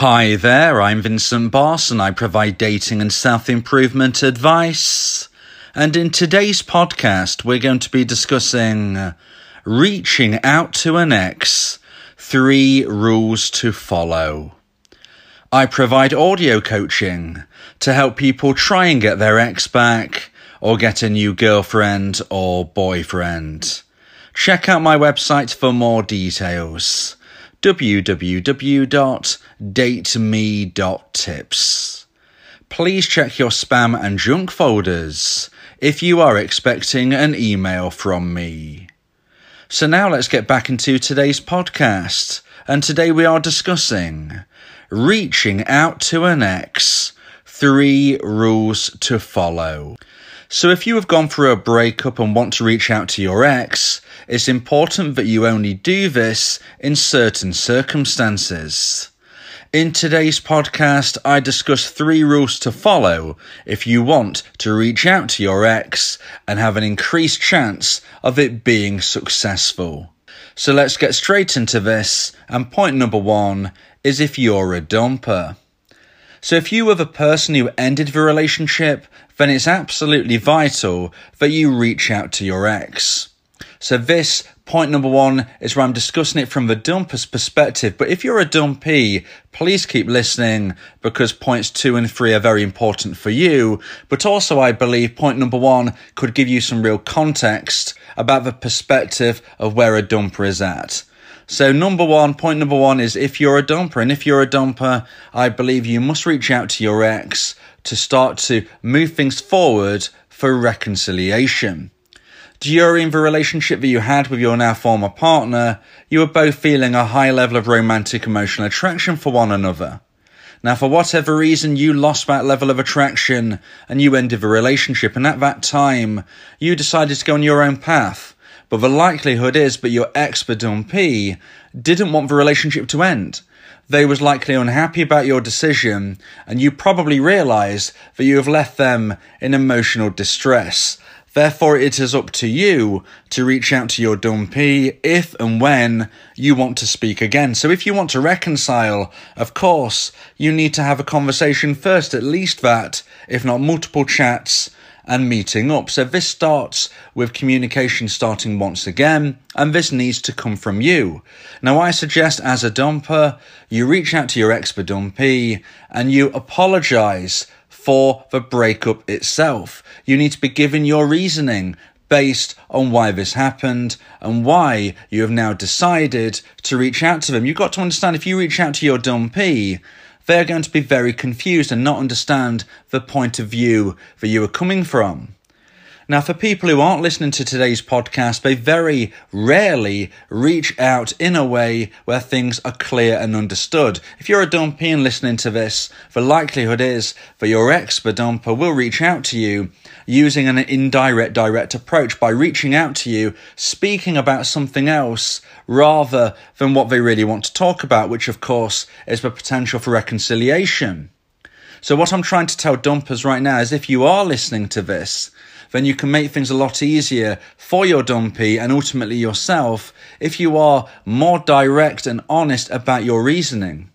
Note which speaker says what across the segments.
Speaker 1: Hi there, I'm Vincent Boss and I provide dating and self improvement advice. And in today's podcast, we're going to be discussing reaching out to an ex, three rules to follow. I provide audio coaching to help people try and get their ex back or get a new girlfriend or boyfriend. Check out my website for more details www.dateme.tips. Please check your spam and junk folders if you are expecting an email from me. So now let's get back into today's podcast. And today we are discussing reaching out to an ex, three rules to follow. So if you have gone through a breakup and want to reach out to your ex, it's important that you only do this in certain circumstances. In today's podcast, I discuss three rules to follow if you want to reach out to your ex and have an increased chance of it being successful. So let's get straight into this. And point number one is if you're a dumper. So if you were the person who ended the relationship, then it's absolutely vital that you reach out to your ex. So this point number one is where I'm discussing it from the dumper's perspective. But if you're a dumpee, please keep listening because points two and three are very important for you. But also I believe point number one could give you some real context about the perspective of where a dumper is at. So, number one, point number one is if you're a dumper, and if you're a dumper, I believe you must reach out to your ex to start to move things forward for reconciliation. During the relationship that you had with your now former partner, you were both feeling a high level of romantic emotional attraction for one another. Now, for whatever reason, you lost that level of attraction and you ended the relationship, and at that time, you decided to go on your own path but the likelihood is that your ex P didn't want the relationship to end. They was likely unhappy about your decision, and you probably realised that you have left them in emotional distress. Therefore, it is up to you to reach out to your dumpee if and when you want to speak again. So, if you want to reconcile, of course, you need to have a conversation first, at least that, if not multiple chats and meeting up. So this starts with communication starting once again, and this needs to come from you. Now, I suggest as a dumper, you reach out to your expert dumpee and you apologize for the breakup itself. You need to be given your reasoning based on why this happened and why you have now decided to reach out to them. You've got to understand if you reach out to your dumpee, they're going to be very confused and not understand the point of view that you are coming from. Now, for people who aren't listening to today's podcast, they very rarely reach out in a way where things are clear and understood. If you're a dumpee and listening to this, the likelihood is that your expert dumper will reach out to you using an indirect direct approach by reaching out to you, speaking about something else rather than what they really want to talk about, which of course is the potential for reconciliation. So, what I'm trying to tell dumpers right now is if you are listening to this, then you can make things a lot easier for your dumpee and ultimately yourself if you are more direct and honest about your reasoning.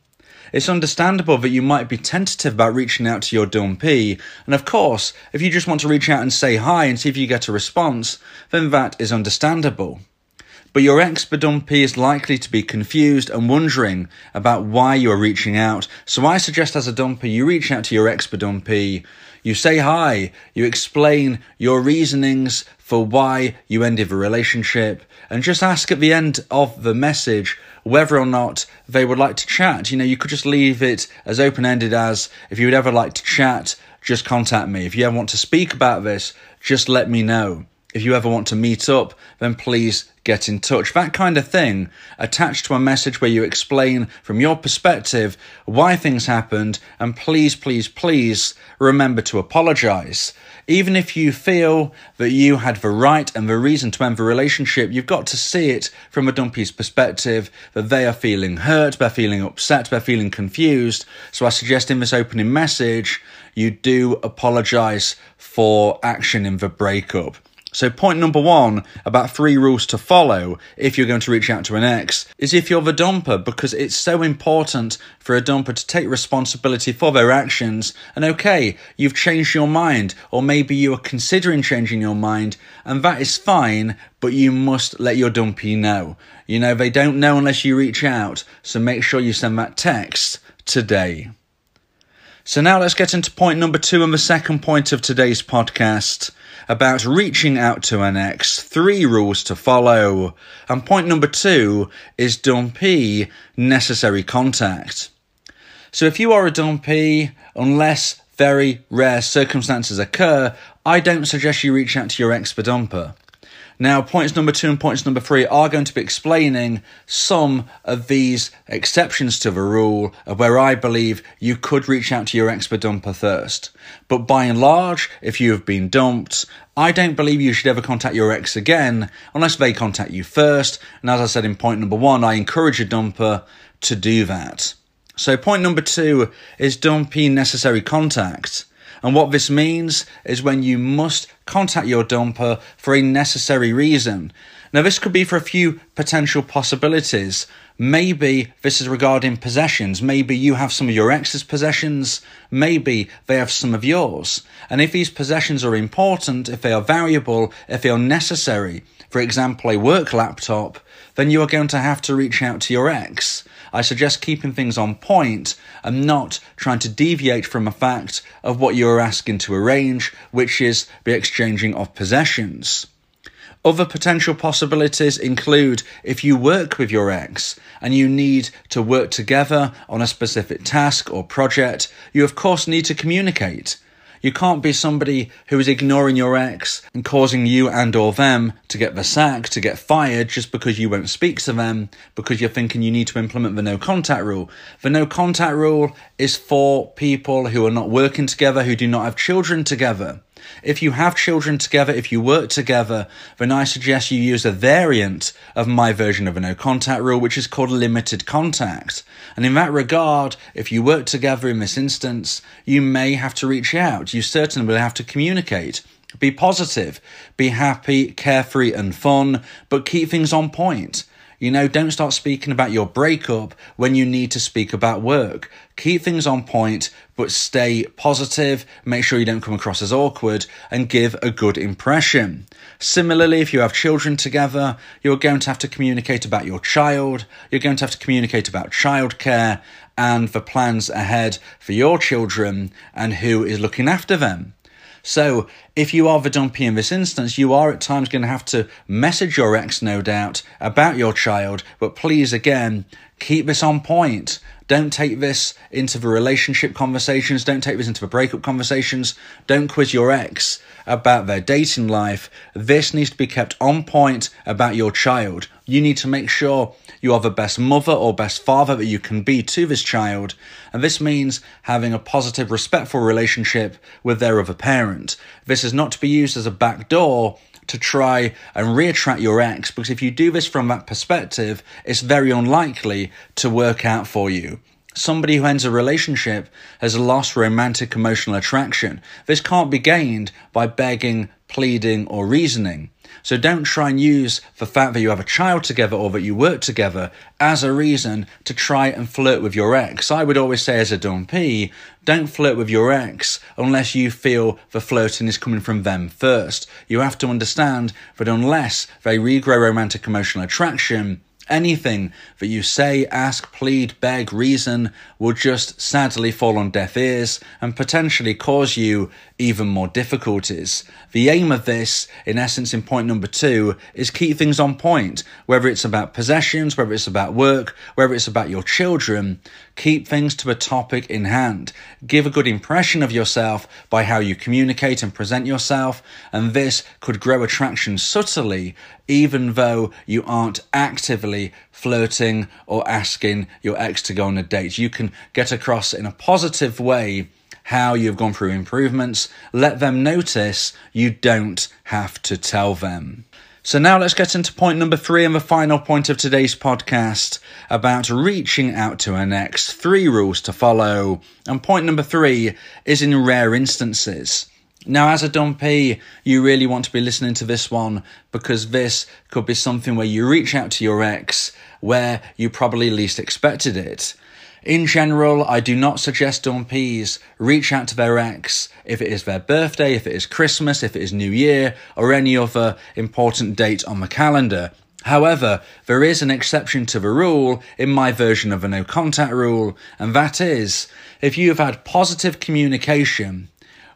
Speaker 1: It's understandable that you might be tentative about reaching out to your dumpee, and of course, if you just want to reach out and say hi and see if you get a response, then that is understandable. But your ex dumpee is likely to be confused and wondering about why you are reaching out. So I suggest as a dumper, you reach out to your expert dumpee, you say hi, you explain your reasonings for why you ended the relationship, and just ask at the end of the message whether or not they would like to chat. You know, you could just leave it as open ended as if you would ever like to chat, just contact me. If you ever want to speak about this, just let me know. If you ever want to meet up, then please get in touch. That kind of thing attached to a message where you explain from your perspective why things happened and please, please, please remember to apologize. Even if you feel that you had the right and the reason to end the relationship, you've got to see it from a dumpee's perspective that they are feeling hurt, they're feeling upset, they're feeling confused. So I suggest in this opening message, you do apologize for action in the breakup. So, point number one about three rules to follow if you're going to reach out to an ex is if you're the dumper, because it's so important for a dumper to take responsibility for their actions. And okay, you've changed your mind, or maybe you are considering changing your mind, and that is fine, but you must let your dumpee know. You know, they don't know unless you reach out, so make sure you send that text today. So, now let's get into point number two and the second point of today's podcast about reaching out to an ex, three rules to follow. And point number two is dumpee necessary contact. So if you are a dumpee, unless very rare circumstances occur, I don't suggest you reach out to your ex for dumper. Now, points number two and points number three are going to be explaining some of these exceptions to the rule of where I believe you could reach out to your expert dumper first. But by and large, if you have been dumped, I don't believe you should ever contact your ex again unless they contact you first. And as I said in point number one, I encourage a dumper to do that. So, point number two is dumpee necessary contact. And what this means is when you must contact your dumper for a necessary reason. Now, this could be for a few potential possibilities. Maybe this is regarding possessions. Maybe you have some of your ex's possessions. Maybe they have some of yours. And if these possessions are important, if they are valuable, if they are necessary, for example, a work laptop, then you are going to have to reach out to your ex. I suggest keeping things on point and not trying to deviate from a fact of what you are asking to arrange, which is the exchanging of possessions. Other potential possibilities include if you work with your ex and you need to work together on a specific task or project, you of course need to communicate. You can't be somebody who is ignoring your ex and causing you and or them to get the sack, to get fired just because you won't speak to them, because you're thinking you need to implement the no contact rule. The no contact rule is for people who are not working together, who do not have children together. If you have children together, if you work together, then I suggest you use a variant of my version of a no contact rule, which is called limited contact. And in that regard, if you work together in this instance, you may have to reach out. You certainly will have to communicate. Be positive, be happy, carefree, and fun, but keep things on point. You know, don't start speaking about your breakup when you need to speak about work. Keep things on point, but stay positive. Make sure you don't come across as awkward and give a good impression. Similarly, if you have children together, you're going to have to communicate about your child. You're going to have to communicate about childcare and the plans ahead for your children and who is looking after them. So, if you are the in this instance, you are at times going to have to message your ex, no doubt, about your child, but please, again, keep this on point. Don't take this into the relationship conversations. Don't take this into the breakup conversations. Don't quiz your ex about their dating life. This needs to be kept on point about your child. You need to make sure you are the best mother or best father that you can be to this child. And this means having a positive, respectful relationship with their other parent. This is not to be used as a back door to try and reattract your ex because if you do this from that perspective, it's very unlikely to work out for you. Somebody who ends a relationship has lost romantic emotional attraction. This can't be gained by begging, pleading, or reasoning. So don't try and use the fact that you have a child together or that you work together as a reason to try and flirt with your ex. I would always say as a dumpee, don't flirt with your ex unless you feel the flirting is coming from them first. You have to understand that unless they regrow romantic emotional attraction, anything that you say, ask, plead, beg, reason will just sadly fall on deaf ears and potentially cause you even more difficulties. The aim of this, in essence, in point number two, is keep things on point. Whether it's about possessions, whether it's about work, whether it's about your children, keep things to a topic in hand. Give a good impression of yourself by how you communicate and present yourself, and this could grow attraction subtly, even though you aren't actively flirting or asking your ex to go on a date. You can get across in a positive way how you've gone through improvements. Let them notice you don't have to tell them. So now let's get into point number three and the final point of today's podcast about reaching out to an ex. Three rules to follow. And point number three is in rare instances. Now, as a dumpee, you really want to be listening to this one because this could be something where you reach out to your ex where you probably least expected it. In general, I do not suggest dumpees reach out to their ex if it is their birthday, if it is Christmas, if it is New Year, or any other important date on the calendar. However, there is an exception to the rule in my version of a no contact rule, and that is if you have had positive communication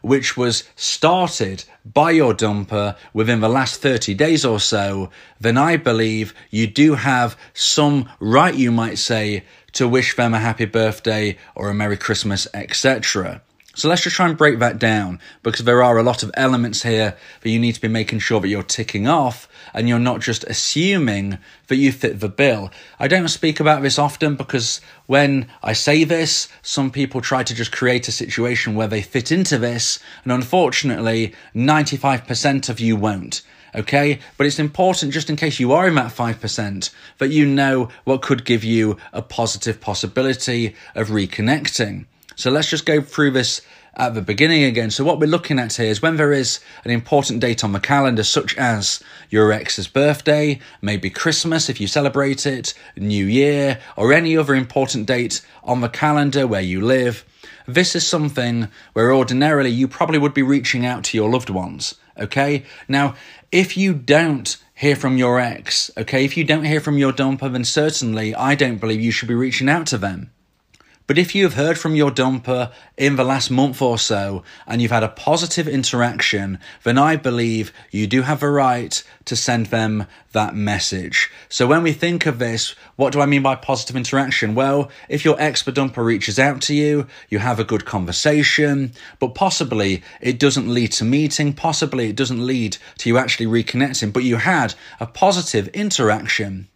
Speaker 1: which was started by your dumper within the last 30 days or so, then I believe you do have some right, you might say, to wish them a happy birthday or a Merry Christmas, etc. So let's just try and break that down because there are a lot of elements here that you need to be making sure that you're ticking off and you're not just assuming that you fit the bill. I don't speak about this often because when I say this, some people try to just create a situation where they fit into this, and unfortunately, 95% of you won't okay? But it's important, just in case you are in that 5%, that you know what could give you a positive possibility of reconnecting. So let's just go through this at the beginning again. So what we're looking at here is when there is an important date on the calendar, such as your ex's birthday, maybe Christmas if you celebrate it, New Year, or any other important date on the calendar where you live. This is something where ordinarily you probably would be reaching out to your loved ones. Okay. Now, if you don't hear from your ex, okay, if you don't hear from your dumper, then certainly I don't believe you should be reaching out to them. But if you have heard from your dumper in the last month or so and you've had a positive interaction, then I believe you do have a right to send them that message. So when we think of this, what do I mean by positive interaction? Well, if your expert dumper reaches out to you, you have a good conversation, but possibly it doesn't lead to meeting, possibly it doesn't lead to you actually reconnecting, but you had a positive interaction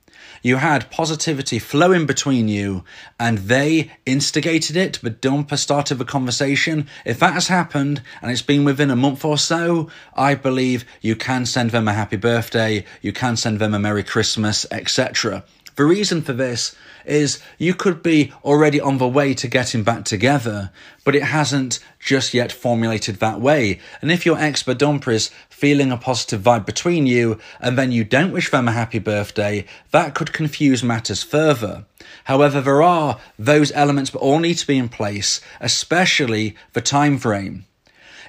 Speaker 1: you had positivity flowing between you and they instigated it, but dumper started the conversation. If that has happened and it's been within a month or so, I believe you can send them a happy birthday, you can send them a Merry Christmas, etc. The reason for this is you could be already on the way to getting back together, but it hasn't just yet formulated that way. And if your ex dumper is feeling a positive vibe between you and then you don't wish them a happy birthday, that could confuse matters further. However, there are those elements that all need to be in place, especially the time frame.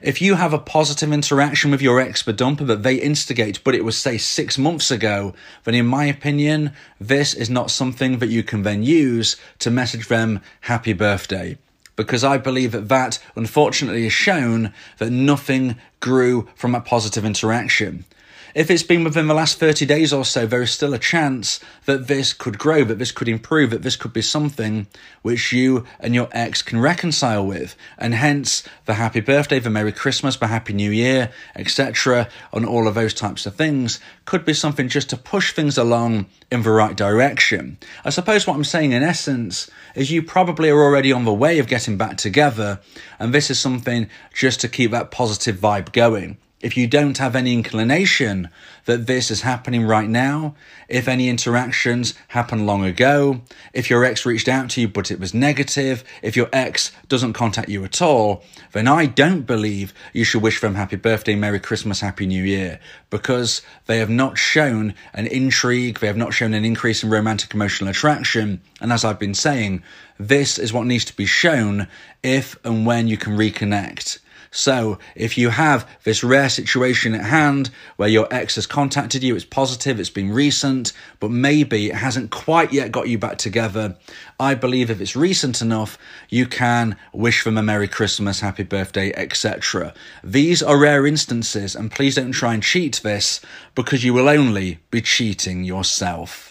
Speaker 1: If you have a positive interaction with your expert dumper that they instigate, but it was, say, six months ago, then in my opinion, this is not something that you can then use to message them happy birthday. Because I believe that that, unfortunately, has shown that nothing grew from a positive interaction. If it's been within the last 30 days or so, there is still a chance that this could grow, that this could improve, that this could be something which you and your ex can reconcile with. And hence, the happy birthday, the Merry Christmas, the Happy New Year, etc., and all of those types of things could be something just to push things along in the right direction. I suppose what I'm saying in essence is you probably are already on the way of getting back together, and this is something just to keep that positive vibe going if you don't have any inclination that this is happening right now, if any interactions happened long ago, if your ex reached out to you but it was negative, if your ex doesn't contact you at all, then I don't believe you should wish them happy birthday, Merry Christmas, Happy New Year, because they have not shown an intrigue, they have not shown an increase in romantic emotional attraction. And as I've been saying, this is what needs to be shown if and when you can reconnect. So if you have this rare situation at hand where your ex has contacted you, it's positive, it's been recent, but maybe it hasn't quite yet got you back together, I believe if it's recent enough, you can wish them a Merry Christmas, Happy Birthday, etc. These are rare instances, and please don't try and cheat this because you will only be cheating yourself.